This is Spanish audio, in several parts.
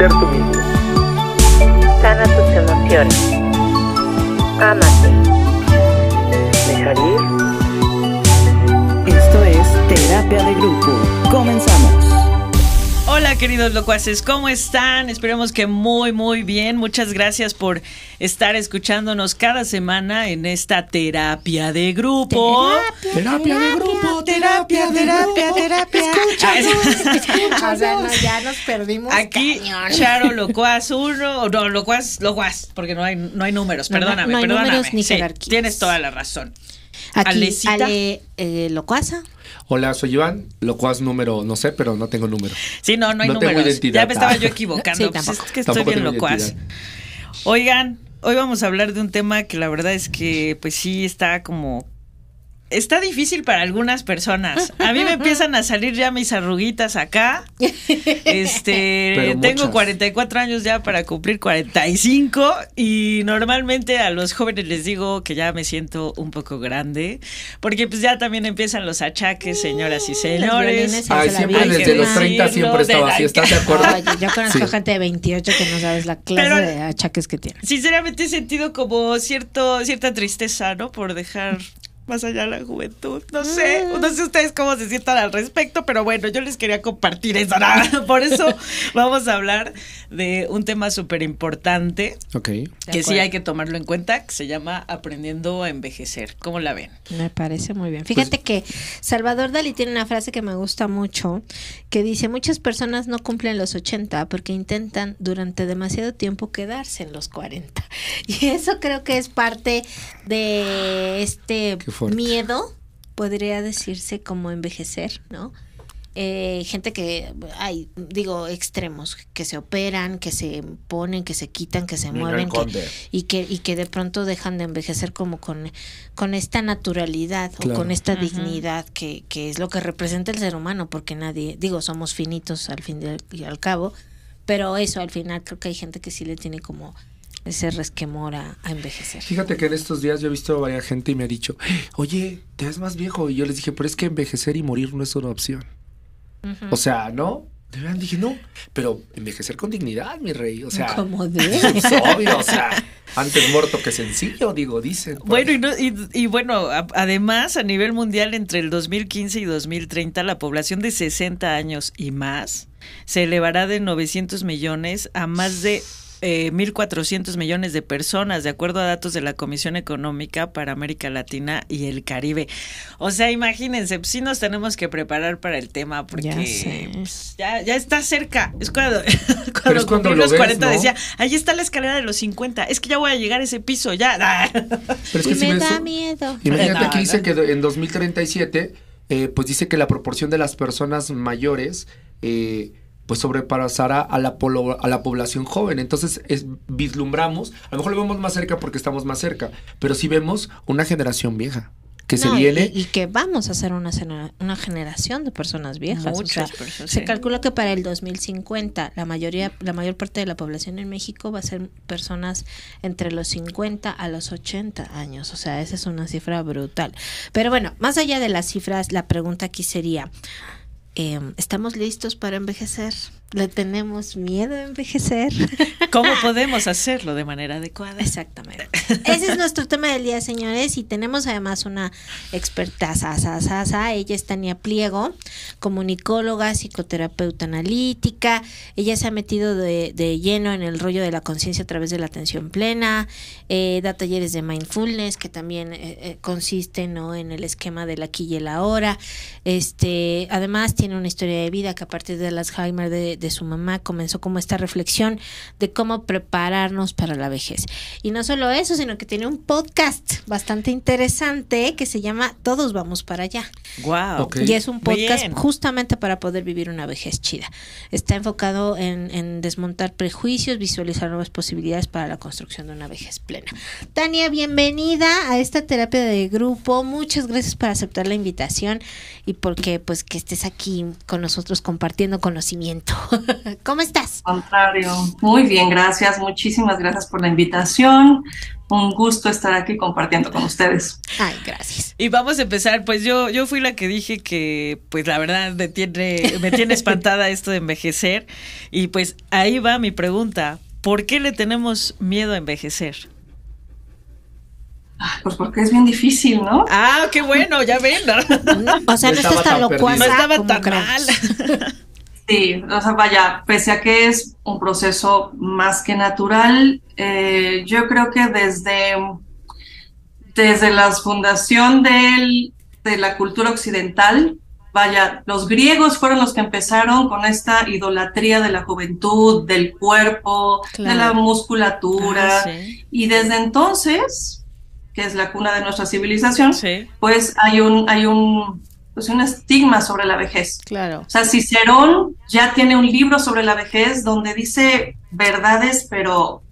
ser tú mismo. Sana tus emociones. Ámate. Dejar ir. Esto es Terapia de Grupo. Comenzamos. Hola queridos locuaces, ¿cómo están? Esperemos que muy muy bien. Muchas gracias por estar escuchándonos cada semana en esta terapia de grupo. Terapia de grupo, terapia, terapia, terapia. O sea, no, ya nos perdimos. Aquí cañón. Charo Locuaz uno, o no, Locuaz, Locuaz, porque no hay, no hay números, No, no, perdóname, no hay perdóname. números ni Sí, tienes toda la razón. Aquí, Alecita. Ale eh, Locuaza. Hola, soy Iván, locuaz número, no sé, pero no tengo número. Sí, no, no hay No tengo identidad. Ya me estaba Ah. yo equivocando. Sí, pues es que estoy Tampoco bien locuaz. identidad. Oigan, hoy vamos a hablar de un tema que la verdad es que pues sí está como está difícil para algunas personas. A mí me empiezan a salir ya mis arruguitas acá. Este, Pero tengo muchas. 44 años ya para cumplir 45 y normalmente a los jóvenes les digo que ya me siento un poco grande, porque pues ya también empiezan los achaques, señoras y señores. violines se Ay, siempre desde los Sí, 30 no, siempre estaba así, ¿estás de acuerdo? Oye, yo conozco Sí. gente de 28 que no sabes la clase Pero- de achaques que tiene. Sinceramente he sentido como cierto, cierta tristeza, ¿no? Por dejar más allá la juventud. No sé, Mm. no sé ustedes cómo se sientan al respecto, pero bueno, yo les quería compartir eso. ¿no? Por eso vamos a hablar de un tema súper importante Ok. que sí hay que tomarlo en cuenta, que se llama Aprendiendo a Envejecer. ¿Cómo la ven? Me parece muy bien. Fíjate que Salvador Dalí tiene una frase que me gusta mucho, que dice, muchas personas no cumplen los 80 porque intentan durante demasiado tiempo quedarse en los 40. Y eso creo que es parte de este fuerte. miedo, podría decirse como envejecer, ¿no? Eh, gente que hay, digo, extremos, que se operan, que se ponen, que se quitan, que se mueven, que, y que y que de pronto dejan de envejecer como con, con esta naturalidad o con esta dignidad que, que es lo que representa el ser humano porque nadie digo somos finitos al fin y al cabo pero eso al final creo que hay gente que sí le tiene como ese resquemor a, a envejecer Fíjate que en estos días yo he visto a varias gente y me ha dicho, oye, te ves más viejo. Y yo les dije, pero es que envejecer y morir no es una opción. O sea, ¿no? De verdad dije, no, pero envejecer con dignidad, mi rey. O sea, como de es obvio, o sea, antes muerto que sencillo, digo, dicen. Bueno, y, no- y- y bueno, a- además a nivel mundial entre el 2015 y 2030 la población de 60 años y más se elevará de 900 millones a más de eh, 1.400 millones de personas, de acuerdo a datos de la Comisión Económica para América Latina y el Caribe. O sea, imagínense, pues sí nos tenemos que preparar para el tema porque Ya pues, ya, ya está cerca. Es cuando, cuando, es cuando cumplí lo los ves, 40 ¿no? decía, ahí está la escalera de los 50, es que ya voy a llegar a ese piso, ya. Pero es y si me da miedo Imagínate No, que dice no. que en 2037, eh, pues dice que la proporción de las personas mayores, eh, pues sobrepasará a la, polo- a la población joven. Entonces, es, vislumbramos, a lo mejor lo vemos más cerca porque estamos más cerca, pero sí vemos una generación vieja que se No, viene. y, que vamos a ser una, una generación de personas viejas. o Muchas sea, personas, se sí. calcula que para el 2050 la mayoría, la mayor parte de la población en México va a ser personas entre los 50 a los 80 años. O sea, esa es una cifra brutal. Pero bueno, más allá de las cifras, la pregunta aquí sería, eh, ¿estamos listos para envejecer? ¿Le tenemos miedo a envejecer? ¿Cómo podemos hacerlo de manera adecuada? Exactamente. Ese es nuestro tema del día, señores, y tenemos además una experta, sa, sa, sa, sa. ella es Tania Pliego, comunicóloga, psicoterapeuta analítica, ella se ha metido de, de lleno en el rollo de la conciencia a través de la atención plena, eh, da talleres de mindfulness que también eh, eh, consisten ¿no? en el esquema del aquí y el ahora, este, además tiene una historia de vida que a partir del Alzheimer de, de su mamá comenzó como esta reflexión de cómo prepararnos para la vejez. Y no solo eso, sino que tiene un podcast bastante interesante que se llama Todos vamos para allá. Wow. Y es un podcast justamente para poder vivir una vejez chida. Está enfocado en, en desmontar prejuicios, visualizar nuevas posibilidades para la construcción de una vejez plena. Tania, bienvenida a esta terapia de grupo. Muchas gracias por aceptar la invitación y porque pues que estés aquí aquí con nosotros compartiendo conocimiento. ¿Cómo estás? Contrario. Muy bien, gracias. Muchísimas gracias por la invitación. Un gusto estar aquí compartiendo con ustedes. Ay, gracias. Y vamos a empezar, pues yo, yo fui la que dije que, pues la verdad me tiene, me tiene espantada esto de envejecer. Y pues ahí va mi pregunta. ¿Por qué le tenemos miedo a envejecer? Pues porque es bien difícil, ¿no? Ah, qué bueno, ya ven. o sea, no, estaba estás tan locuaza No estaba como tan mal. Sí, o sea, vaya, pese a que es un proceso más que natural, eh, yo creo que desde, desde la fundación del, de la cultura occidental, vaya, los griegos fueron los que empezaron con esta idolatría de la juventud, del cuerpo, de la musculatura, Ah, sí. y desde entonces, que es la cuna de nuestra civilización, Sí. pues hay un, hay un, pues un estigma sobre la vejez. Claro. O sea, Cicerón ya tiene un libro sobre la vejez donde dice verdades, pero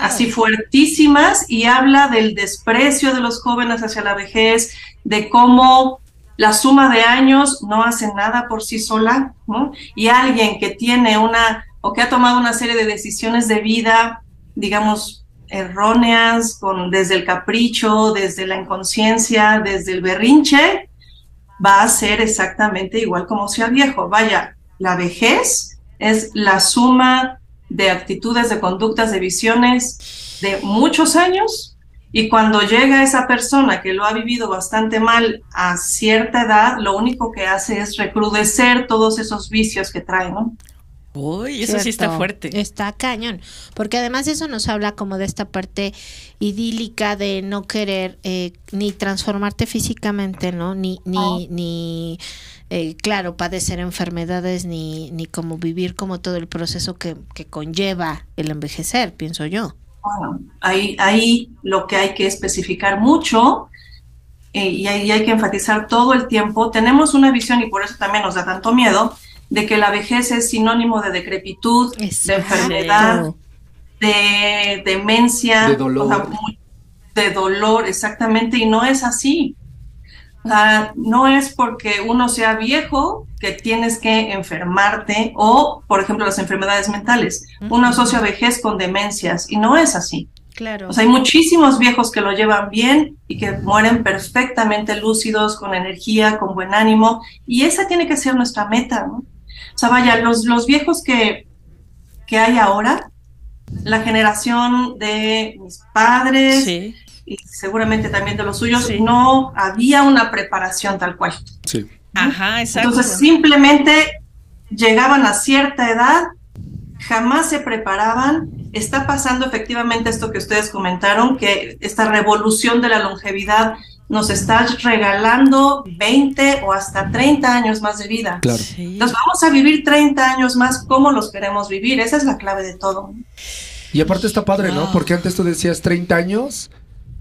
así fuertísimas y habla del desprecio de los jóvenes hacia la vejez, de cómo la suma de años no hace nada por sí sola, ¿no? Y alguien que tiene una o que ha tomado una serie de decisiones de vida, digamos, erróneas, con, desde el capricho, desde la inconsciencia, desde el berrinche, va a ser exactamente igual como sea viejo. Vaya, la vejez es la suma de actitudes, de conductas, de visiones de muchos años y cuando llega esa persona que lo ha vivido bastante mal a cierta edad, lo único que hace es recrudecer todos esos vicios que trae, ¿no? Uy, eso sí está fuerte. Está cañón. Porque además eso nos habla como de esta parte idílica de no querer eh, ni transformarte físicamente, ¿no? Ni, ni, ni eh, claro, padecer enfermedades, ni, ni como vivir como todo el proceso que, que conlleva el envejecer, pienso yo. Bueno, ahí, ahí lo que hay que especificar mucho eh, y ahí hay que enfatizar todo el tiempo, tenemos una visión y por eso también nos da tanto miedo de que la vejez es sinónimo de decrepitud, de enfermedad, de demencia, De dolor. o sea, muy- de dolor, exactamente, y no es así. O sea, no es porque uno sea viejo que tienes que enfermarte o, por ejemplo, las enfermedades mentales. Uno asocia vejez con demencias y no es así. Claro. O sea, hay muchísimos viejos que lo llevan bien y que mueren perfectamente lúcidos, con energía, con buen ánimo, y esa tiene que ser nuestra meta, ¿no? O sea, vaya, los, los viejos que, que hay ahora, la generación de mis padres Sí. y seguramente también de los suyos, Sí. no había una preparación tal cual. Sí. Ajá, exacto. Entonces simplemente llegaban a cierta edad, jamás se preparaban. Está pasando efectivamente esto que ustedes comentaron, que esta revolución de la longevidad nos está regalando 20 o hasta 30 años más de vida. Claro. Sí. Entonces vamos a vivir 30 años más como los queremos vivir. Esa es la clave de todo. Y aparte está padre, ¿no? Porque antes tú decías 30 años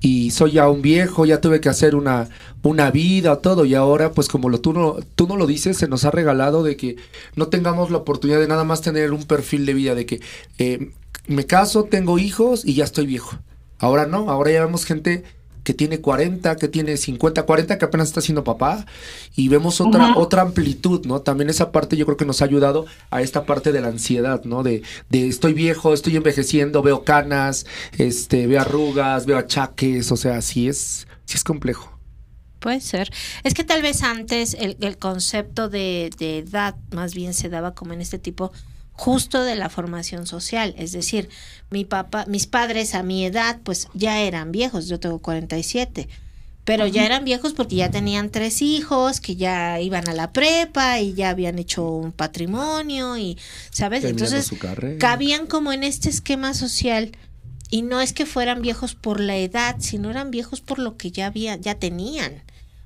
y soy ya un viejo, ya tuve que hacer una, una vida, todo. Y ahora, pues como lo, tú, no, tú no lo dices, se nos ha regalado de que no tengamos la oportunidad de nada más tener un perfil de vida, de que eh, me caso, tengo hijos y ya estoy viejo. Ahora no, ahora ya vemos gente que tiene 40, que tiene 50, 40, que apenas está siendo papá, y vemos otra, otra amplitud, ¿no? También esa parte yo creo que nos ha ayudado a esta parte de la ansiedad, ¿no? De, de estoy viejo, estoy envejeciendo, veo canas, este, veo arrugas, veo achaques, o sea, sí es, sí es complejo. Puede ser. Es que tal vez antes el, el concepto de, de edad más bien se daba como en este tipo justo de la formación social. Es decir, mi papá, mis padres a mi edad pues ya eran viejos, yo tengo 47. Pero ya eran viejos porque ya tenían tres hijos, que ya iban a la prepa y ya habían hecho un patrimonio y, ¿sabes? Terminando Entonces, cabían como en este esquema social y no es que fueran viejos por la edad, sino eran viejos por lo que ya había, ya tenían.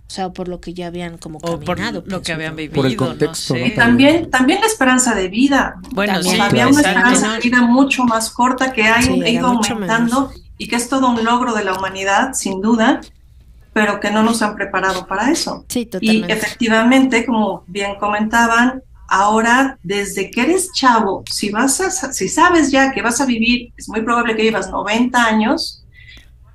O sea, por lo que ya habían como o por caminado. lo pienso que habían vivido. Por el contexto, no. Y también, también la esperanza de vida. Bueno, También. sí, había claro. una esperanza de vida mucho más corta que ha Sí, ido aumentando y que es todo un logro de la humanidad, sin duda, pero que no nos han preparado para eso. Sí, Y totalmente. efectivamente, como bien comentaban, ahora desde que eres chavo, si vas a, si sabes ya que vas a vivir, es muy probable que vivas 90 años,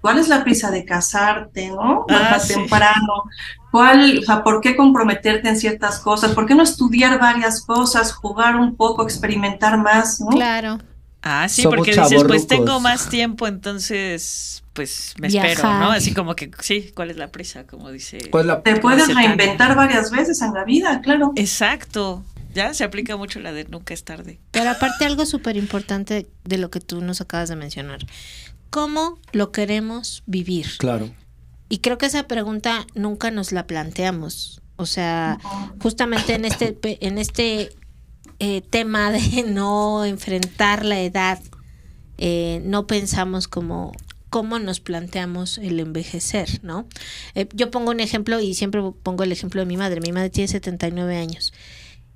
¿Cuál es la prisa de casarte, no? Ah, sí. temprano. ¿Cuál, o sea, por qué comprometerte en ciertas cosas? ¿Por qué no estudiar varias cosas, jugar un poco, experimentar más, no? Claro. Ah, sí, Somos porque dices, pues tengo más tiempo, entonces, pues me espero. ¿no? Así como que, sí, ¿cuál es la prisa? Como dice. ¿Cuál es la- Te puedes reinventar varias veces en la vida, claro. Exacto. Ya se aplica mucho la de nunca es tarde. Pero aparte algo súper importante de lo que tú nos acabas de mencionar. ¿Cómo lo queremos vivir? Claro. Y creo que esa pregunta nunca nos la planteamos. O sea, justamente en este, en este eh, tema de no enfrentar la edad, eh, no pensamos como cómo nos planteamos el envejecer, ¿no? Eh, yo pongo un ejemplo y siempre pongo el ejemplo de mi madre. Mi madre tiene 79 años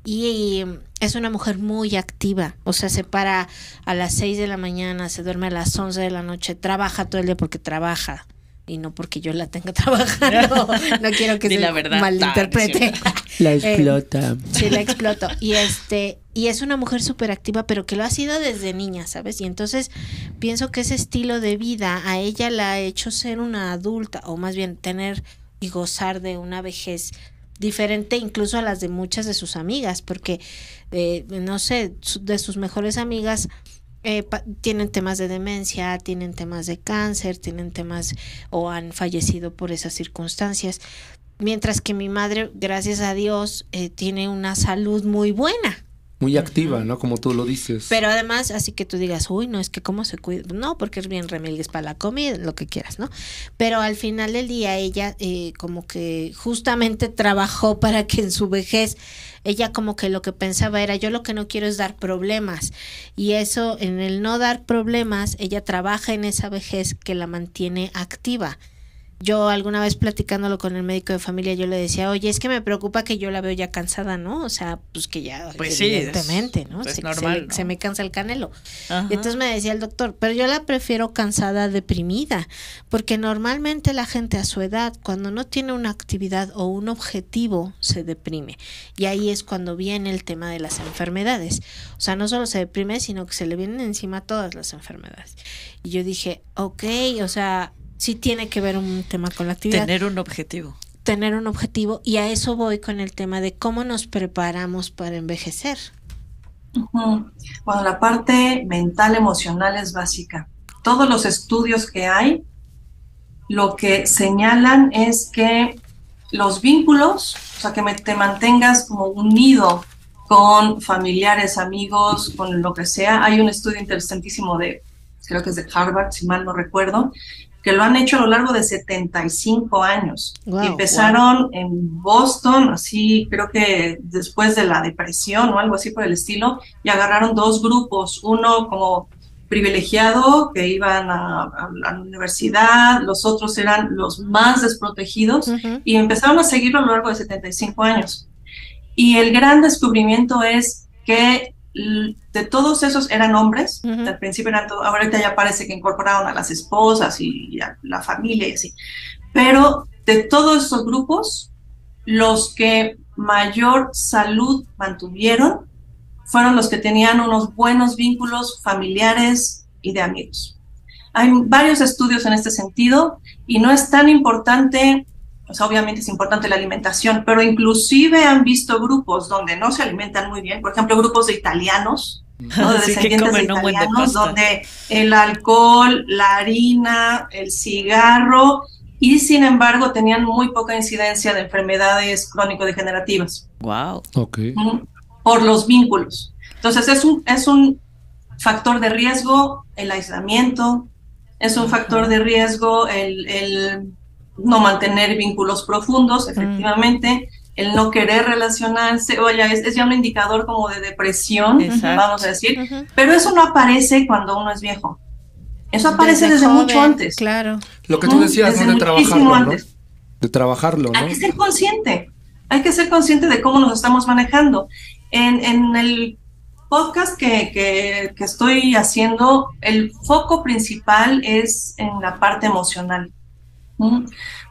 y eh, es una mujer muy activa, o sea, se para a las 6 de la mañana, se duerme a las 11 de la noche, trabaja todo el día porque trabaja y no porque yo la tenga trabajando. No quiero que se la verdad. malinterprete. La Eh, explota. Sí, la exploto. Y este, y es una mujer súper activa, pero que lo ha sido desde niña, ¿sabes? Y entonces pienso que ese estilo de vida a ella la ha hecho ser una adulta, o más bien tener y gozar de una vejez diferente incluso a las de muchas de sus amigas, porque, eh, no sé, de sus mejores amigas eh, tienen temas de demencia, tienen temas de cáncer, tienen temas o han fallecido por esas circunstancias. Mientras que mi madre, gracias a Dios, eh, tiene una salud muy buena. Muy activa, ¿no? Como tú lo dices. Pero además, así que tú digas, uy, no, es que cómo se cuida. No, porque es bien remilgues para la comida, lo que quieras, ¿no? Pero al final del día, ella eh, como que justamente trabajó para que en su vejez, ella como que lo que pensaba era, yo lo que no quiero es dar problemas. Y eso, en el no dar problemas, ella trabaja en esa vejez que la mantiene activa. Yo alguna vez platicándolo con el médico de familia, yo le decía, oye, es que me preocupa que yo la veo ya cansada, ¿no? O sea, pues que ya, Pues sí, es- evidentemente, ¿no? es se, normal, se- ¿no? se me cansa el canelo. Ajá. Y entonces me decía el doctor, pero yo la prefiero cansada, deprimida, porque normalmente la gente a su edad, cuando no tiene una actividad o un objetivo, se deprime. Y ahí es cuando viene el tema de las enfermedades. O sea, no solo se deprime, sino que se le vienen encima todas las enfermedades. Y yo dije, ok, o sea, sí tiene que ver un tema con la actividad Tener un objetivo. tener un objetivo y a eso voy con el tema de cómo nos preparamos para envejecer. Bueno, la parte mental, emocional es básica. Todos los estudios que hay, lo que señalan es que los vínculos, o sea, que me- te mantengas como unido con familiares, amigos, con lo que sea. Hay un estudio interesantísimo de, creo que es de Harvard, si mal no recuerdo, que lo han hecho a lo largo de 75 años. Wow, empezaron en Boston, así creo que después de la depresión o algo así por el estilo, y agarraron dos grupos, uno como privilegiado que iban a, a la universidad, los otros eran los más desprotegidos, Ujú. y empezaron a seguirlo a lo largo de 75 años. Y el gran descubrimiento es que de todos esos eran hombres, Ujú. al principio eran todos, ahorita ya parece que incorporaron a las esposas y, a la familia y así, pero de todos esos grupos, los que mayor salud mantuvieron fueron los que tenían unos buenos vínculos familiares y de amigos. Hay varios estudios en este sentido y no es tan importante, sea, obviamente es importante la alimentación, pero inclusive han visto grupos donde no se alimentan muy bien, por ejemplo, grupos de italianos, ¿no? de descendientes de de italianos, donde el alcohol, la harina, el cigarro, y sin embargo tenían muy poca incidencia de enfermedades crónico-degenerativas. Wow. Ok. Ujú. por los vínculos. Entonces es un, es un factor de riesgo el aislamiento, es un factor de riesgo el, el no mantener vínculos profundos, efectivamente, el no querer relacionarse, oye, es, es ya un indicador como de depresión, Exacto. vamos a decir, pero eso no aparece cuando uno es viejo. Eso aparece desde, joven, mucho antes. Claro. Lo que tú decías, Desde ¿no? De trabajarlo, ¿no? De trabajarlo, ¿no? Hay que ser consciente, hay que ser consciente de cómo nos estamos manejando. En, en el podcast que, que, que estoy haciendo, el foco principal es en la parte emocional. ¿Mm?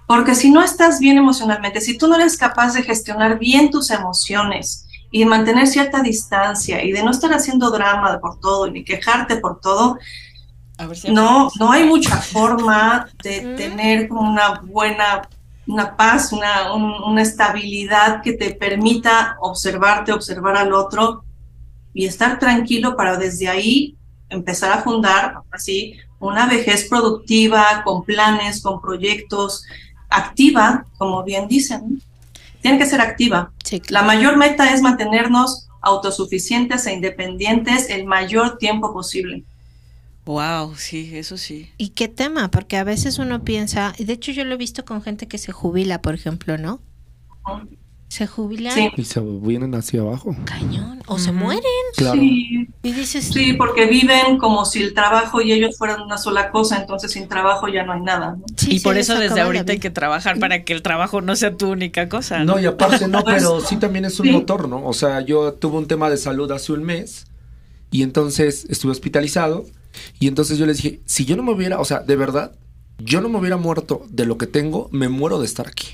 Porque si no estás bien emocionalmente, si tú no eres capaz de gestionar bien tus emociones y de mantener cierta distancia y de no estar haciendo drama por todo ni quejarte por todo, si no, no hay mucha forma de tener como una buena, una paz, una, un- una estabilidad que te permita observarte, observar al otro y estar tranquilo para desde ahí empezar a fundar así una vejez productiva, con planes, con proyectos, activa, como bien dicen. Tiene que ser activa. Sí, La mayor meta es mantenernos autosuficientes e independientes el mayor tiempo posible. Wow, sí, eso sí. ¿Y qué tema? Porque a veces uno piensa, y de hecho yo lo he visto con gente que se jubila, por ejemplo, ¿no? Se jubilan Sí. Y se vienen hacia abajo. cañón o se mueren Claro. Sí, y dices, sí, porque viven como si el trabajo y ellos fueran una sola cosa, entonces sin trabajo ya no hay nada. ¿no? sí, y por eso desde ahorita hay que trabajar para que el trabajo no sea tu única cosa. No, y aparte no, Pues, pero sí también es un sí. motor, ¿no? O sea, yo tuve un tema de salud hace un mes y entonces estuve hospitalizado y entonces yo les dije, si yo no me hubiera, o sea, de verdad, yo no me hubiera muerto de lo que tengo, me muero de estar aquí.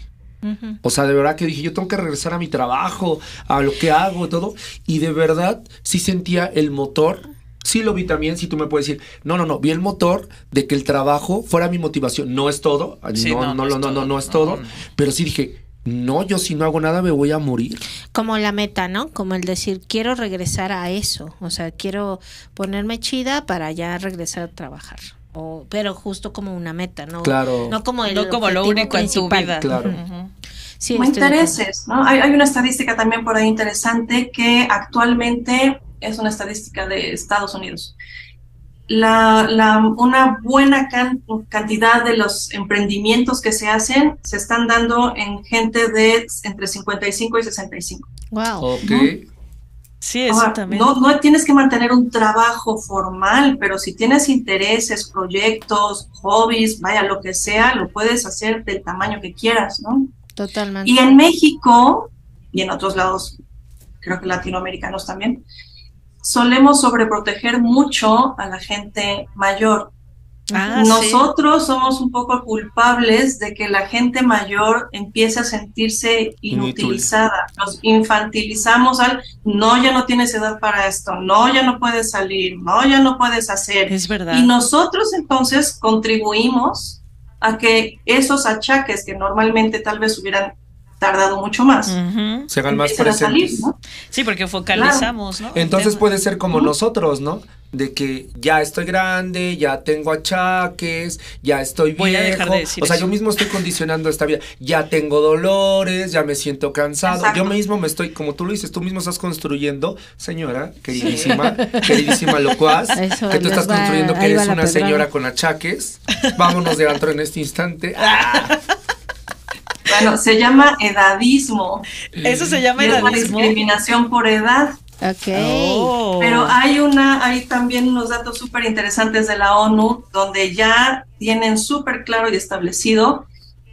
O sea, de verdad que dije, yo tengo que regresar a mi trabajo, a lo que hago, todo. Y de verdad, sí sentía el motor. Sí lo vi también, si tú me puedes decir, no, no, no, vi el motor de que el trabajo fuera mi motivación. No es todo, Sí, no, no, no, no no, es no, no, todo. no es No, todo. no. Pero sí dije, no, yo si no hago nada me voy a morir. Como la meta, ¿no? Como el decir, quiero regresar a eso, o sea, quiero ponerme chida para ya regresar a trabajar. O, pero justo como una meta, ¿no? Claro. No como el no como lo único en tu vida. Claro. Sí, Como acuerdo. intereses, ¿no? Hay, hay una estadística también por ahí interesante que actualmente es una estadística de Estados Unidos. La, la- una buena can- cantidad de los emprendimientos que se hacen se están dando en gente de entre 55 y 65. Wow. Ok. Sí, eso Ahora, también. no, no tienes que mantener un trabajo formal, pero si tienes intereses, proyectos, hobbies, vaya, lo que sea, lo puedes hacer del tamaño que quieras, ¿no? Totalmente. Y en México y en otros lados, creo que latinoamericanos también, solemos sobreproteger mucho a la gente mayor. Ah, sí. Nosotros somos un poco culpables de que la gente mayor empiece a sentirse inutilizada. Nos infantilizamos al, no, ya no tienes edad para esto, no, ya no puedes salir, no, ya no puedes hacer. Es verdad. Y nosotros entonces contribuimos a que esos achaques que normalmente tal vez hubieran tardado mucho más. Se hagan más salir, presentes. ¿no? Sí, porque focalizamos, ¿no? Entonces puede ser como nosotros, ¿no? De que ya estoy grande, ya tengo achaques, ya estoy Voy a viejo. dejar de decir o sea, eso. yo mismo estoy condicionando esta vida. Ya tengo dolores, ya me siento cansado. Exacto. Yo mismo me estoy, como tú lo dices, tú mismo estás construyendo, señora, queridísima, queridísima locuaz, Eso que tú estás va- construyendo que eres una señora con achaques. Vámonos de antro en este instante. Ah, Bueno, se llama edadismo. Eso se llama y es la edadismo. discriminación por edad. Ok. Oh. Pero hay una, hay también unos datos súper interesantes de la ONU donde ya tienen súper claro y establecido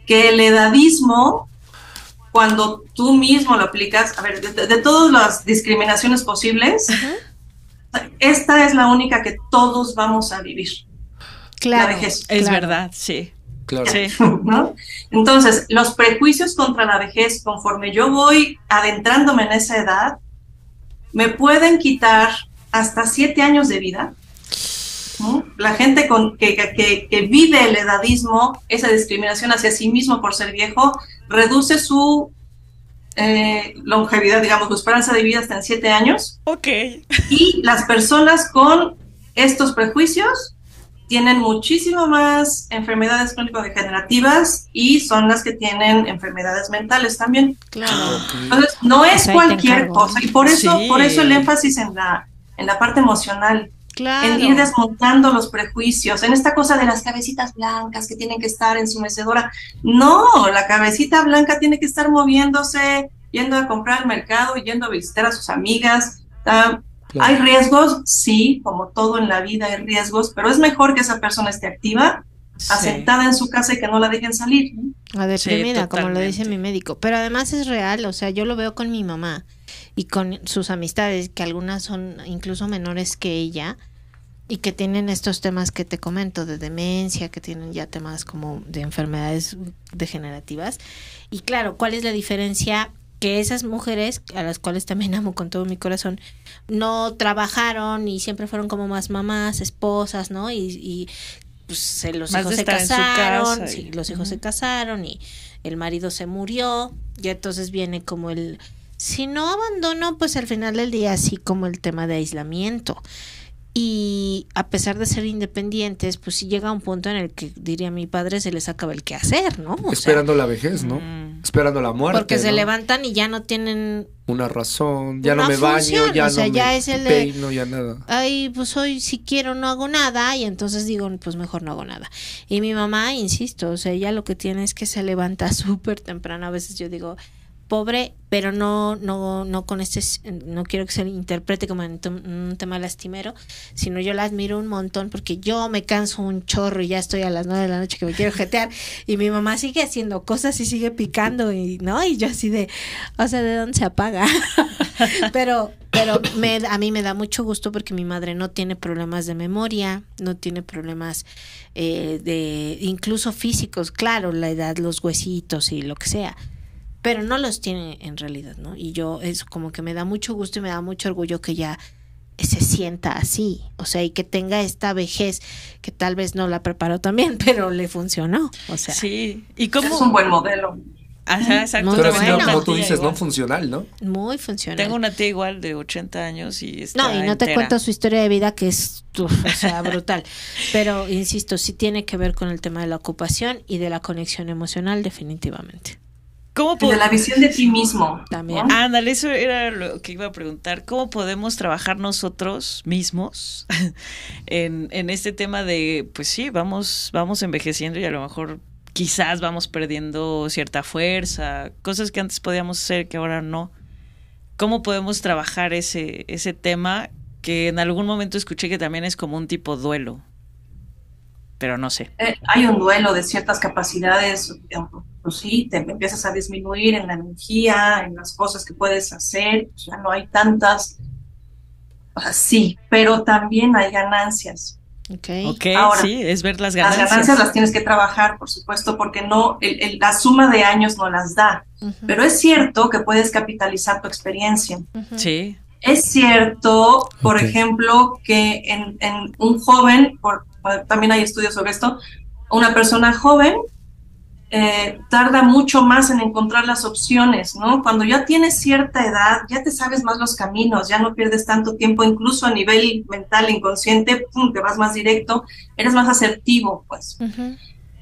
que el edadismo, cuando tú mismo lo aplicas, a ver, de, de todas las discriminaciones posibles, esta es la única que todos vamos a vivir, claro. la vejez. Es claro. verdad, sí. Claro. Sí. ¿no? Entonces, los prejuicios contra la vejez, conforme yo voy adentrándome en esa edad, me pueden quitar hasta siete años de vida. ¿no? La gente con, que, que- que vive el edadismo, esa discriminación hacia sí mismo por ser viejo, reduce su eh, longevidad, digamos, su esperanza de vida hasta en siete años. Ok. Y las personas con estos prejuicios tienen muchísimo más enfermedades crónico-degenerativas y son las que tienen enfermedades mentales también. Claro. Entonces, no es Pues cualquier cosa y por eso, Sí. por eso el énfasis en la, en la parte emocional, Claro. en ir desmontando los prejuicios, en esta cosa de las cabecitas blancas que tienen que estar en su mecedora. No, la cabecita blanca tiene que estar moviéndose, yendo a comprar al mercado, yendo a visitar a sus amigas. Ah, Claro. Hay riesgos, sí, como todo en la vida hay riesgos, pero es mejor que esa persona esté activa, Sí. asentada en su casa y que no la dejen salir. La deprimida, como lo dice mi médico. Pero además es real, o sea, yo lo veo con mi mamá y con sus amistades, que algunas son incluso menores que ella y que tienen estos temas que te comento de demencia, que tienen ya temas como de enfermedades degenerativas. Y claro, ¿cuál es la diferencia que esas mujeres, a las cuales también amo con todo mi corazón, no trabajaron y siempre fueron como más mamás, esposas, ¿no? Y, y pues se- los Más hijos de se estar en su casaron, casa sí, y- los hijos se casaron y el marido se murió, y entonces viene como el, si no abandono, pues al final del día así como el tema de aislamiento. Y a pesar de ser independientes, pues sí llega un punto en el que diría mi padre se les acaba el quehacer, ¿no? O sea, Esperando la vejez, ¿no? Mm. Esperando la muerte. porque se ¿no? levantan y ya no tienen Una razón. Ya no me baño, ya o sea, no ya me es el de- peino, ya nada. ay, pues hoy si quiero no hago nada y entonces digo, pues mejor no hago nada. Y mi mamá, insisto, o sea, ella lo que tiene es que se levanta súper temprano. A veces yo digo, pobre, pero no, no, no con este, no quiero que se interprete como en un tema lastimero, sino yo la admiro un montón porque yo me canso un chorro y ya estoy a las nueve de la noche que me quiero jetear y mi mamá sigue haciendo cosas y sigue picando y, ¿no? Y yo así de, o sea, ¿de dónde se apaga? pero pero me, a mí me da mucho gusto porque mi madre no tiene problemas de memoria, no tiene problemas eh, de incluso físicos, claro, la edad, los huesitos y lo que sea, pero no los tiene en realidad, ¿no? Y yo es como que me da mucho gusto y me da mucho orgullo que ella se sienta así, o sea, y que tenga esta vejez que tal vez no la preparó también, pero le funcionó, o sea, Sí. ¿Y Es cómo? un buen modelo. Ajá, exacto. Pero bueno. una como tú dices, ¿no? Funcional, ¿no? muy funcional. Tengo una tía igual de 80 años y está No, y no te cuento su historia de vida que es, uf, o sea, brutal. Pero, insisto, sí tiene que ver con el tema de la ocupación y de la conexión emocional, definitivamente. ¿Cómo Y de la visión de ti mismo. También. ¿no? Ándale, eso era lo que iba a preguntar. ¿Cómo podemos trabajar nosotros mismos en, en este tema de, pues sí, vamos, vamos envejeciendo y a lo mejor quizás vamos perdiendo cierta fuerza, cosas que antes podíamos hacer que ahora no? ¿Cómo podemos trabajar ese, ese tema que en algún momento escuché que también es como un tipo duelo? Pero no sé. Eh, hay un duelo de ciertas capacidades, pues sí, te empiezas a disminuir en la energía, en las cosas que puedes hacer, pues ya no hay tantas. Sí, pero también hay ganancias. Ok. Ok, Ahora, sí, es ver las Las ganancias. ganancias las tienes que trabajar, por supuesto, porque no, el- el- la suma de años no las da. Pero es cierto que puedes capitalizar tu experiencia. Sí, Es cierto, por ejemplo, que en, en un joven, por- también hay estudios sobre esto, una persona joven eh, tarda mucho más en encontrar las opciones, ¿no? Cuando ya tienes cierta edad, ya te sabes más los caminos, ya no pierdes tanto tiempo, incluso a nivel mental, inconsciente, pum, te vas más directo, eres más asertivo, pues.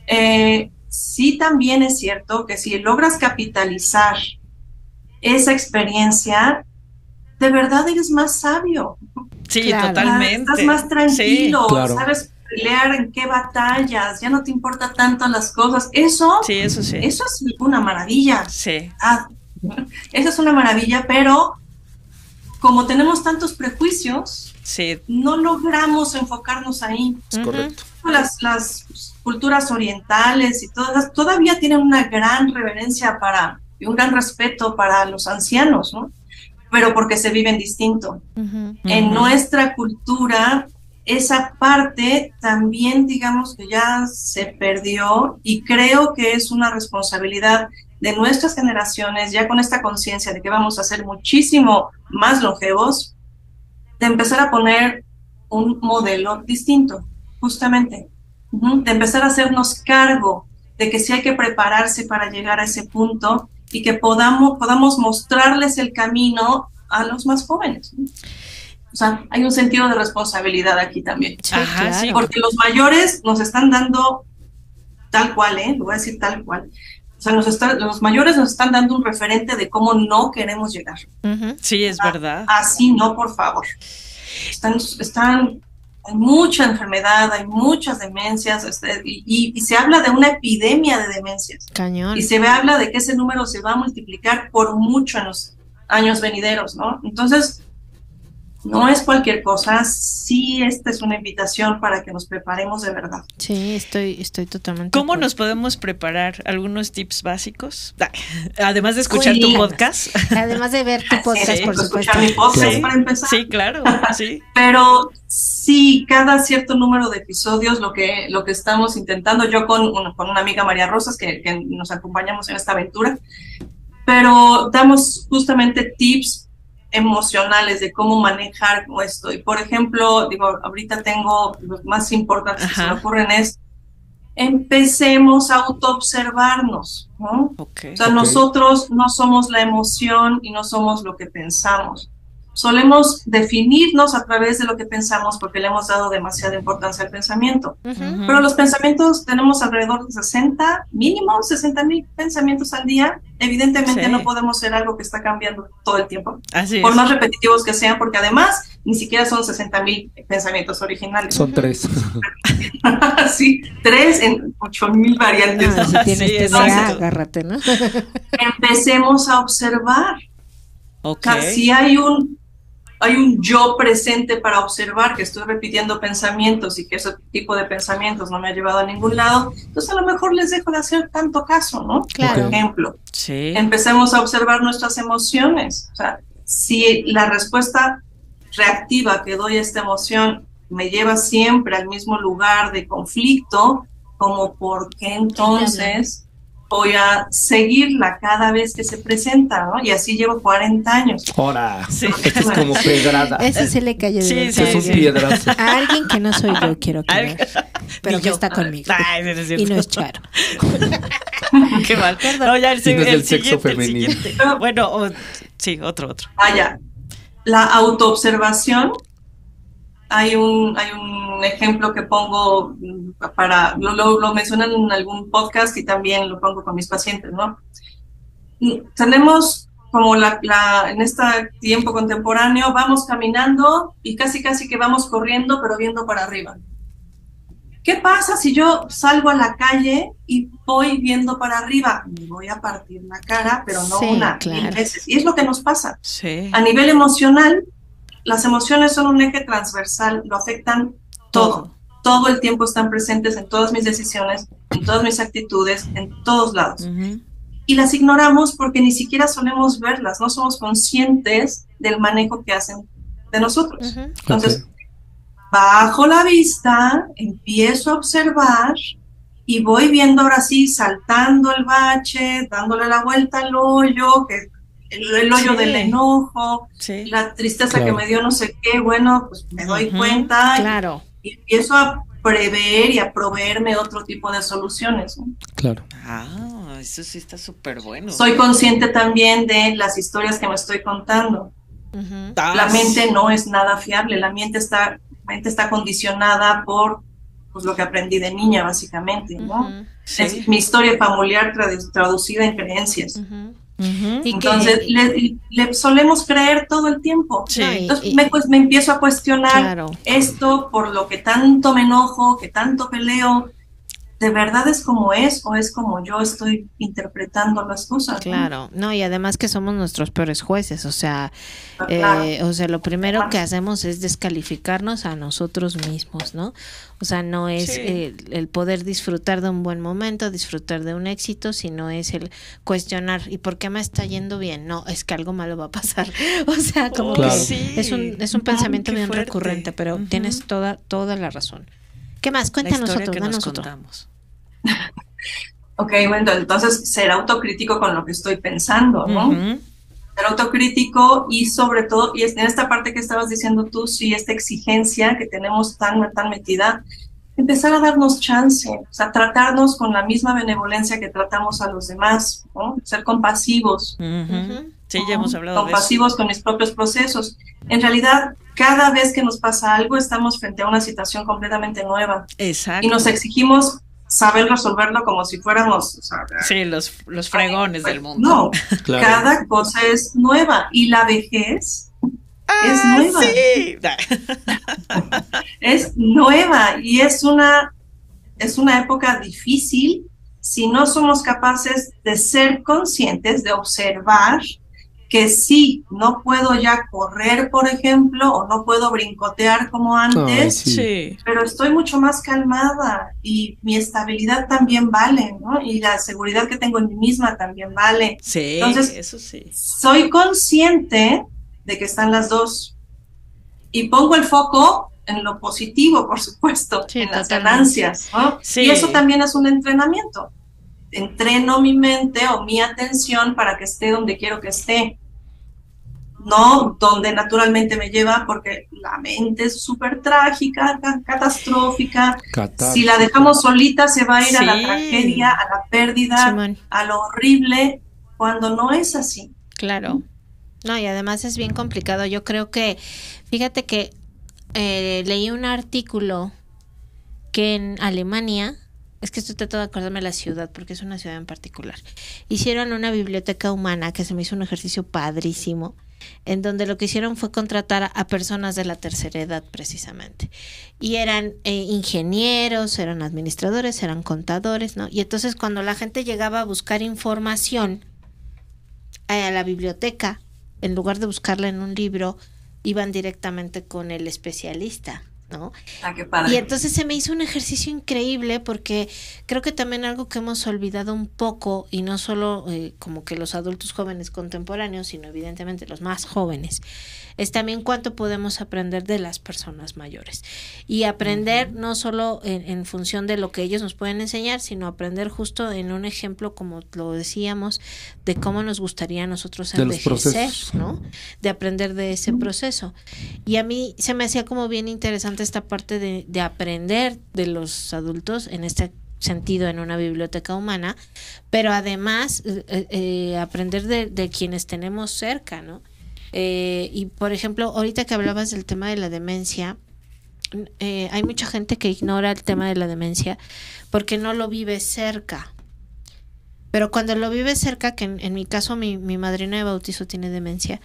Eh, sí también es cierto que si logras capitalizar esa experiencia, de verdad eres más sabio. sí, Claro. totalmente. Estás más tranquilo, Sí, claro. sabes pelear en qué batallas, ya no te importa tanto las cosas. Eso, Sí, eso sí. eso es una maravilla. Sí, Ah, eso es una maravilla, pero como tenemos tantos prejuicios, sí, no logramos enfocarnos ahí. Es Ujú. correcto. las, las culturas orientales y todas todavía tienen una gran reverencia para y un gran respeto para los ancianos, ¿no? Pero porque se viven distinto. En nuestra cultura, esa parte también, digamos que ya se perdió y creo que es una responsabilidad de nuestras generaciones, ya con esta conciencia de que vamos a ser muchísimo más longevos, de empezar a poner un modelo distinto, justamente, de empezar a hacernos cargo de que sí hay que prepararse para llegar a ese punto y que podamos, podamos mostrarles el camino a los más jóvenes. O sea, hay un sentido de responsabilidad aquí también. Sí, Ajá, claro. sí, Porque los mayores nos están dando tal cual, ¿eh? Lo voy a decir tal cual. O sea, nos está- los mayores nos están dando un referente de cómo no queremos llegar. Sí, es verdad. Así no, por favor. Están, están, hay mucha enfermedad, hay muchas demencias, este, y, y- y se habla de una epidemia de demencias. Cañón. Y se ve, habla de que ese número se va a multiplicar por mucho en los años venideros, ¿no? Entonces, no es cualquier cosa, sí esta es una invitación para que nos preparemos de verdad. Sí, estoy, estoy totalmente. ¿Cómo nos podemos preparar? ¿Algunos tips básicos? Además de escuchar tu podcast. Además de ver tu podcast, Sí, por supuesto. escuchar mi podcast Sí. para empezar. Sí, claro, sí. Pero sí, cada cierto número de episodios, lo que, lo que estamos intentando, yo con, una- con una amiga María Rosas, que, que nos acompañamos en esta aventura, pero damos justamente tips emocionales de cómo manejar esto. Y por ejemplo, digo, ahorita tengo los más importantes que se me ocurren es empecemos a autoobservarnos, ¿no? O sea, nosotros no somos la emoción y no somos lo que pensamos. Solemos definirnos a través de lo que pensamos porque le hemos dado demasiada importancia al pensamiento. Pero los pensamientos tenemos alrededor de 60, mínimo 60 mil pensamientos al día. Evidentemente Sí. no podemos ser algo que está cambiando todo el tiempo, Así por es. más repetitivos que sean, porque además ni siquiera son 60 mil pensamientos originales. Son tres. sí, tres en 8 mil variantes. Ah, si Sí, tienes. TDA, agárrate, ¿no? Empecemos a observar. Ok. O sea, si hay un, hay un yo presente para observar que estoy repitiendo pensamientos y que ese tipo de pensamientos no me ha llevado a ningún lado, entonces a lo mejor les dejo de hacer tanto caso, ¿no? Claro. Por ejemplo, Sí. empecemos a observar nuestras emociones. O sea, si la respuesta reactiva que doy a esta emoción me lleva siempre al mismo lugar de conflicto, como por qué entonces voy a seguirla cada vez que se presenta, ¿no? Y así llevo 40 años. Ahora, Sí. esto es como pedrada. Ese se le cayó de Sí, sí, es un sí. piedrazo. A alguien que no soy yo, quiero creer. Pero que yo. está conmigo. Ay, sí, es Y no es Charo. Qué mal. Perdón. No, ya el, Y no es el del sexo el femenino. siguiente. Bueno, o- sí, otro, otro. Vaya, la autoobservación, hay un, hay un ejemplo que pongo mm, para, lo, lo, lo mencionan en algún podcast y también lo pongo con mis pacientes, ¿no? Mm, Tenemos como la, la, en este tiempo contemporáneo, vamos caminando y casi casi que vamos corriendo, pero viendo para arriba. ¿Qué pasa si yo salgo a la calle y voy viendo para arriba? Me voy a partir la cara, pero no Sí, una, claro. mil veces. Y es lo que nos pasa. Sí. A nivel emocional, las emociones son un eje transversal, lo afectan todo. Todo el tiempo están presentes en todas mis decisiones, en todas mis actitudes, en todos lados. Y las ignoramos porque ni siquiera solemos verlas, no somos conscientes del manejo que hacen de nosotros. Entonces, bajo la vista, empiezo a observar y voy viendo ahora sí, saltando el bache, dándole la vuelta al hoyo, que el, el hoyo Sí. del enojo, Sí. la tristeza Claro. que me dio no sé qué, bueno, pues me doy cuenta y- Claro. y, empiezo a prever y a proveerme otro tipo de soluciones. ¿no? Claro. Ah, eso sí está súper bueno. Soy consciente también de las historias que me estoy contando. Ujú. Ah, La mente no es nada fiable, la mente está, la mente está condicionada por pues, lo que aprendí de niña, básicamente, ¿no? Ujú. Sí. Es mi historia familiar tradu- traducida en creencias. Entonces, le, le solemos creer todo el tiempo. Sí. Entonces, y- me, pues, me empiezo a cuestionar Claro. esto por lo que tanto me enojo, que tanto peleo. ¿De verdad es como es o es como yo estoy interpretando las cosas? Claro, no, y además que somos nuestros peores jueces, o sea, Claro. eh, o sea, lo primero que hacemos es descalificarnos a nosotros mismos, ¿no? O sea, no es Sí. eh, el poder disfrutar de un buen momento, disfrutar de un éxito, sino es el cuestionar, ¿y por qué me está yendo bien? No, es que algo malo va a pasar. O sea, como Claro. que sí. es un, es un pensamiento bien fuerte. recurrente, pero tienes toda, toda la razón. ¿Qué más? Cuéntanos otro, que nos otro. contamos. Ok, bueno, entonces ser autocrítico con lo que estoy pensando, ¿no? Ser autocrítico y sobre todo, y en esta parte que estabas diciendo tú, sí, esta exigencia que tenemos tan, tan metida, empezar a darnos chance, o sea, tratarnos con la misma benevolencia que tratamos a los demás, ¿no? Ser compasivos. Sí, ya hemos hablado de eso. compasivos con mis propios procesos. En realidad, cada vez que nos pasa algo, estamos frente a una situación completamente nueva Exacto. y nos exigimos saber resolverlo como si fuéramos, o sea, Sí, los, los fregones del mundo. no, Claro. cada cosa es nueva y la vejez es Ah, nueva. sí. Es nueva y es una, es una época difícil si no somos capaces de ser conscientes, de observar que sí, no puedo ya correr, por ejemplo, o no puedo brincotear como antes, Ay, sí. Sí. pero estoy mucho más calmada y mi estabilidad también vale, ¿no? Y la seguridad que tengo en mí misma también vale. Sí, Entonces- eso sí. soy consciente de que están las dos y pongo el foco en lo positivo, por supuesto, Sí, en las totalmente. ganancias, ¿no? Sí. Y eso también es un entrenamiento. entreno mi mente o mi atención para que esté donde quiero que esté. No donde naturalmente me lleva, porque la mente es súper trágica, ca- catastrófica. Catarsis. Si la dejamos solita, se va a ir a la Sí. tragedia, a la pérdida, a lo horrible, cuando no es así. Claro. No, y además es bien complicado. Yo creo que, fíjate que eh, leí un artículo que en Alemania, es que estoy tratando de acordarme de la ciudad porque es una ciudad en particular, hicieron una biblioteca humana que se me hizo un ejercicio padrísimo, en donde lo que hicieron fue contratar a, personas de la tercera edad precisamente. Y eran eh, ingenieros, eran administradores, eran contadores, ¿no? Y entonces cuando la gente llegaba a buscar información, a la biblioteca, en lugar de buscarla en un libro, iban directamente con el especialista, ¿no? Ah, qué padre. Y entonces se me hizo un ejercicio increíble porque creo que también algo que hemos olvidado un poco, y no solo eh, como que los adultos jóvenes contemporáneos, sino evidentemente los más jóvenes, es también cuánto podemos aprender de las personas mayores. Y aprender no solo en, en función de lo que ellos nos pueden enseñar, sino aprender justo en un ejemplo, como lo decíamos, de cómo nos gustaría a nosotros De envejecer. ¿no? De aprender de ese proceso. Y a mí se me hacía como bien interesante esta parte de, de aprender de los adultos en este sentido en una biblioteca humana, pero además eh, eh, aprender de, de quienes tenemos cerca, ¿no? Eh, y por ejemplo, ahorita que hablabas del tema de la demencia, eh, hay mucha gente que ignora el tema de la demencia porque no lo vive cerca. Pero cuando lo vive cerca, que en, mi caso mi, mi madrina de bautizo tiene demencia,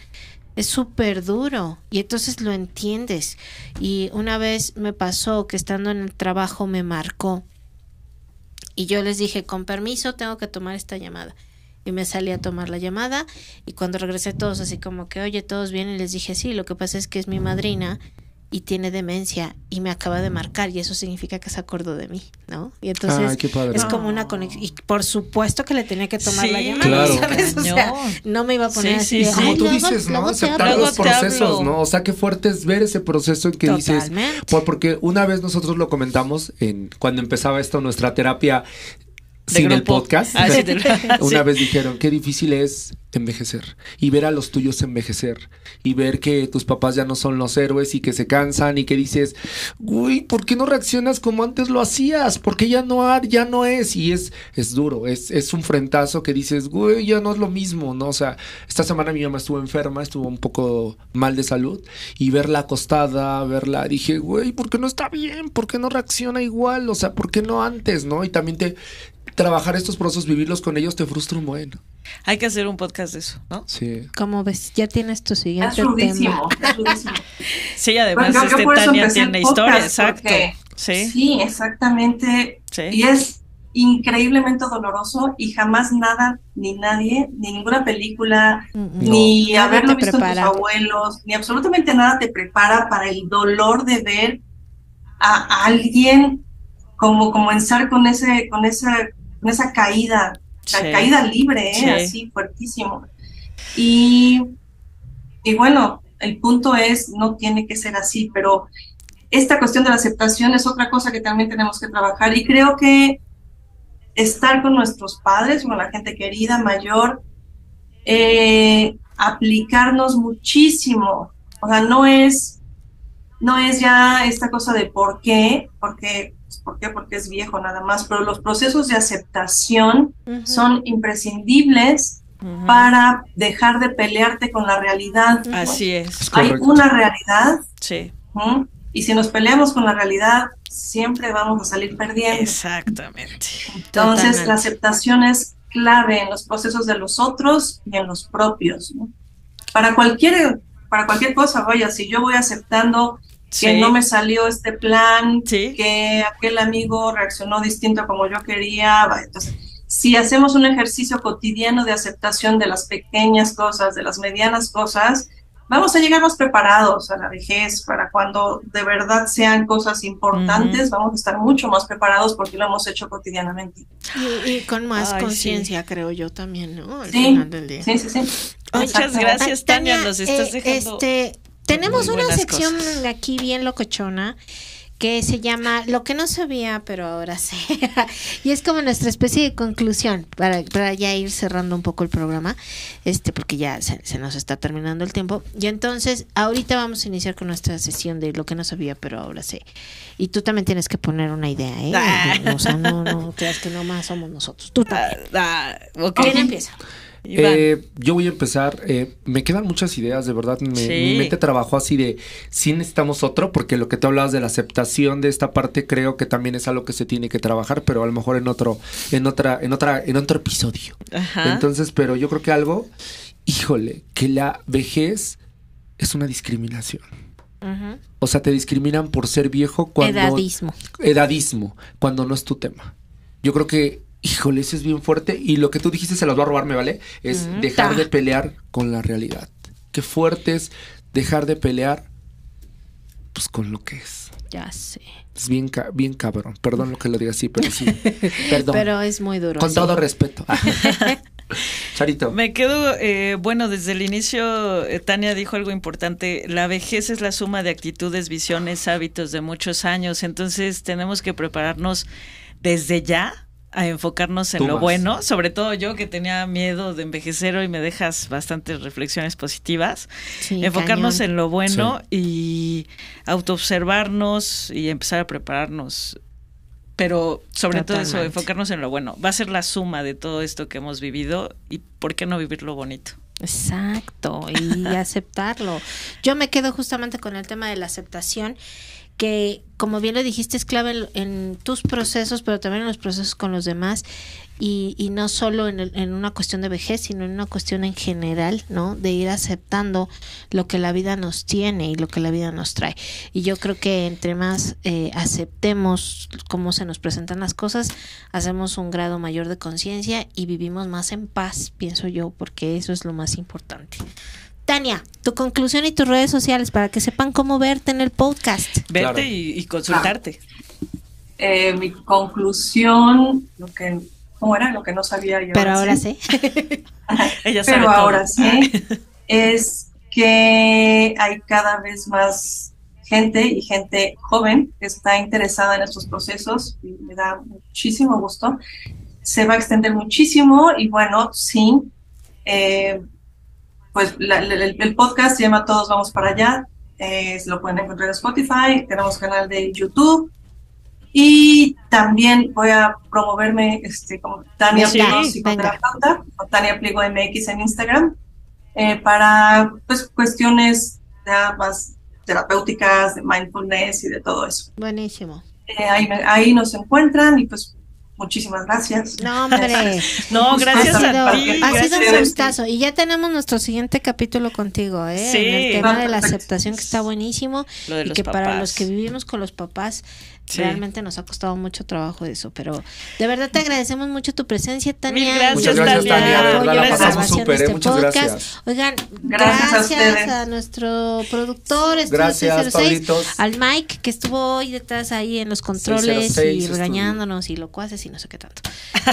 es súper duro y entonces lo entiendes. Y una vez me pasó que estando en el trabajo me marcó y yo les dije, con permiso, tengo que tomar esta llamada. Y me salí a tomar la llamada y cuando regresé todos así como que, oye, todos bien y les dije, sí, lo que pasa es que es mi madrina y tiene demencia y me acaba de marcar y eso significa que se acordó de mí, ¿no? Y entonces Ay, qué padre. es como una conexión. Y por supuesto que le tenía que tomar la llamada, Claro. ¿sabes? O sea, no me iba a poner Sí, así sí. Como "Ay, tú dices, ¿no? Aceptar hablo". Luego los procesos. ¿no? O sea, qué fuerte es ver ese proceso en que dices. Totalmente. por- porque una vez nosotros lo comentamos en cuando empezaba esto, nuestra terapia Sin el podcast. Ah, sí, una sí. vez dijeron, qué difícil es envejecer y ver a los tuyos envejecer y ver que tus papás ya no son los héroes y que se cansan y que dices, güey, ¿por qué no reaccionas como antes lo hacías? Porque ya no ya no es y es es duro, es, es un frentazo que dices, güey, ya no es lo mismo, ¿no? O sea, esta semana mi mamá estuvo enferma, estuvo un poco mal de salud y verla acostada, verla, dije, güey, ¿por qué no está bien? ¿Por qué no reacciona igual? O sea, ¿por qué no antes, no? Y también te trabajar estos procesos, vivirlos con ellos te frustra un buen. Hay que hacer un podcast de eso, ¿no? Sí. ¿Cómo ves? Ya tienes tu Es siguiente tema. rudísimo, es rudísimo. Sí, además que este Tania tiene historia, exacto. porque- Sí, Sí, exactamente. Sí. Y es increíblemente doloroso y jamás nada, ni nadie, ni ninguna película, ni haberlo visto en prepara. tus abuelos, ni absolutamente nada te prepara para el dolor de ver a alguien como comenzar con ese, con esa, esa caída, Sí. ca- caída libre, ¿eh? Sí. así fuertísimo. Y, y bueno, el punto es, no tiene que ser así, pero esta cuestión de la aceptación es otra cosa que también tenemos que trabajar y creo que estar con nuestros padres, con la gente querida, mayor, eh, aplicarnos muchísimo. O sea, no es, no es ya esta cosa de por qué, porque, pues, ¿por qué? Porque es viejo nada más, pero los procesos de aceptación son imprescindibles para dejar de pelearte con la realidad. Así es. Hay una realidad Sí, y si nos peleamos con la realidad, siempre vamos a salir perdiendo. exactamente. Entonces, Totalmente. la aceptación es clave en los procesos de los otros y en los propios. ¿no? Para cualquier, para cualquier cosa, vaya, si yo voy aceptando que no me salió este plan, Sí. que aquel amigo reaccionó distinto a como yo quería, entonces, si hacemos un ejercicio cotidiano de aceptación de las pequeñas cosas, de las medianas cosas, vamos a llegar más preparados a la vejez para cuando de verdad sean cosas importantes, vamos a estar mucho más preparados porque lo hemos hecho cotidianamente. Y, y con más sí. conciencia, creo yo también, ¿no? Al Sí, final del día. sí, sí, sí. Muchas gracias, Tania, nos estás eh, dejando Este, tenemos una sección cosas. aquí bien locochona que se llama Lo que no sabía, pero ahora sé. y es como nuestra especie de conclusión para, para ya ir cerrando un poco el programa, este porque ya se, se nos está terminando el tiempo. Y entonces, ahorita vamos a iniciar con nuestra sesión de Lo que no sabía, pero ahora sé. Y tú también tienes que poner una idea, ¿eh? Ah. O sea, no, no creas que nomás somos nosotros. Tú también. Ah, ok. ¿Quién empieza? Eh, yo voy a empezar. eh, me quedan muchas ideas, de verdad. Me, Sí. Mi mente trabajó así de sí necesitamos otro, porque lo que tú hablabas de la aceptación de esta parte creo que también es algo que se tiene que trabajar, pero a lo mejor en otro, en otra, en otra, en otro episodio. Ajá. Entonces, pero yo creo que algo, híjole, que la vejez es una discriminación. Ujú. O sea, te discriminan por ser viejo cuando Edadismo. edadismo, cuando no es tu tema. Yo creo que, híjole, eso es bien fuerte. Y lo que tú dijiste se los va a robar, me vale. Es dejar Ta. de pelear con la realidad. Qué fuerte es dejar de pelear, pues con lo que es. Ya sé. Es bien, ca- bien cabrón. Perdón lo que lo diga así, pero sí. Perdón. Pero es muy duro. con sí. todo respeto. Charito. Me quedo, eh, bueno, desde el inicio, eh, Tania dijo algo importante, la vejez es la suma de actitudes, visiones, hábitos de muchos años, entonces tenemos que prepararnos desde ya a enfocarnos en Tú lo bueno, sobre todo yo que tenía miedo de envejecer y me dejas bastantes reflexiones positivas, Sí, enfocarnos cañón. en lo bueno y autoobservarnos y empezar a prepararnos. Pero sobre todo eso, enfocarnos en lo bueno. Va a ser la suma de todo esto que hemos vivido y por qué no vivir lo bonito. Exacto, y aceptarlo. Yo me quedo justamente con el tema de la aceptación, que como bien lo dijiste es clave en, en tus procesos, pero también en los procesos con los demás, y, no solo en, el- en una cuestión de vejez, sino en una cuestión en general, ¿no? De ir aceptando lo que la vida nos tiene y lo que la vida nos trae. Y yo creo que entre más eh, aceptemos cómo se nos presentan las cosas, hacemos un grado mayor de conciencia y vivimos más en paz, pienso yo, porque eso es lo más importante. Tania, tu conclusión y tus redes sociales para que sepan cómo verte en el podcast. Verte Claro. y, y consultarte. Eh, mi conclusión, lo que, ¿cómo era? Lo que no sabía yo. Pero ahora sí. Ella sabe Pero todo. ahora sí, es que hay cada vez más gente y gente joven que está interesada en estos procesos y me da muchísimo gusto. Se va a extender muchísimo y bueno, sí, eh, pues la- la- el, el podcast se llama Todos Vamos para Allá, eh, lo pueden encontrar en Spotify, tenemos canal de YouTube y también voy a promoverme este, como Tania Venga, Pliego, psicoterapeuta, o Tania Pliego MX en Instagram, eh, para pues, cuestiones ya más terapéuticas, de mindfulness y de todo eso. Buenísimo. Eh, ahí, ahí nos encuentran y pues muchísimas gracias. No, hombre. No, gracias ha sido, a ti. ha sido un gustazo. Y ya tenemos nuestro siguiente capítulo contigo, ¿eh? Sí. En el tema de la aceptación, que está buenísimo. Lo de y los que para los que vivimos con los papás, Sí. realmente nos ha costado mucho trabajo eso. Pero de verdad te agradecemos mucho tu presencia, Tania. Mil gracias, Muchas gracias, Tania. Tania. De verdad, la Gracias. pasamos grabación de súper, Muchas podcast. gracias. Oigan, Gracias gracias, a nuestro productor, Estudio Gracias, 606, Pablitos. al Mike, que estuvo hoy detrás ahí en los controles 606 y estudio. regañándonos y locuaces y no sé qué tanto.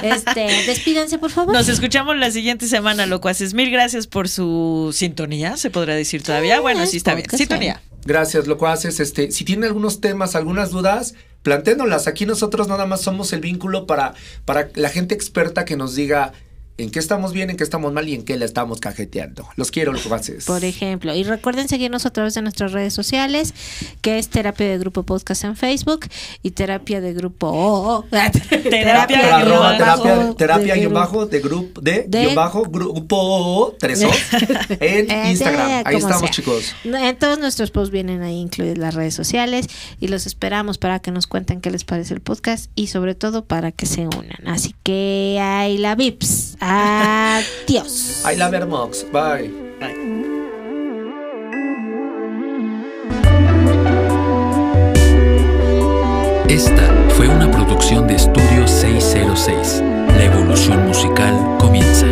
Este, despídanse, por favor. Nos escuchamos la siguiente semana, locuaces. Mil gracias por su sintonía, se podrá decir todavía. Bueno, sí está bien. Sintonía. Gracias, lo que haces. Este, si tienen algunos temas, algunas dudas, plantéenlas. Aquí nosotros nada más somos el vínculo para, para la gente experta que nos diga en qué estamos bien, en qué estamos mal y en qué la estamos cajeteando. Los quiero, lo que haces. Por ejemplo, y recuerden seguirnos a través de nuestras redes sociales, que es Terapia de Grupo Podcast en Facebook y Terapia de Grupo oh, oh, Terapia arroba bajo terapia, terapia de grupo. bajo de grupo de, De- guion bajo grupo tres O en Instagram. de- Ahí estamos, sea. chicos. En todos nuestros posts vienen ahí incluidas las redes sociales y los esperamos para que nos cuenten qué les parece el podcast y sobre todo para que se unan. Así que ahí la Vips. Adiós. I love Mox. Bye. Esta fue una producción de Estudio 606. La evolución musical comienza.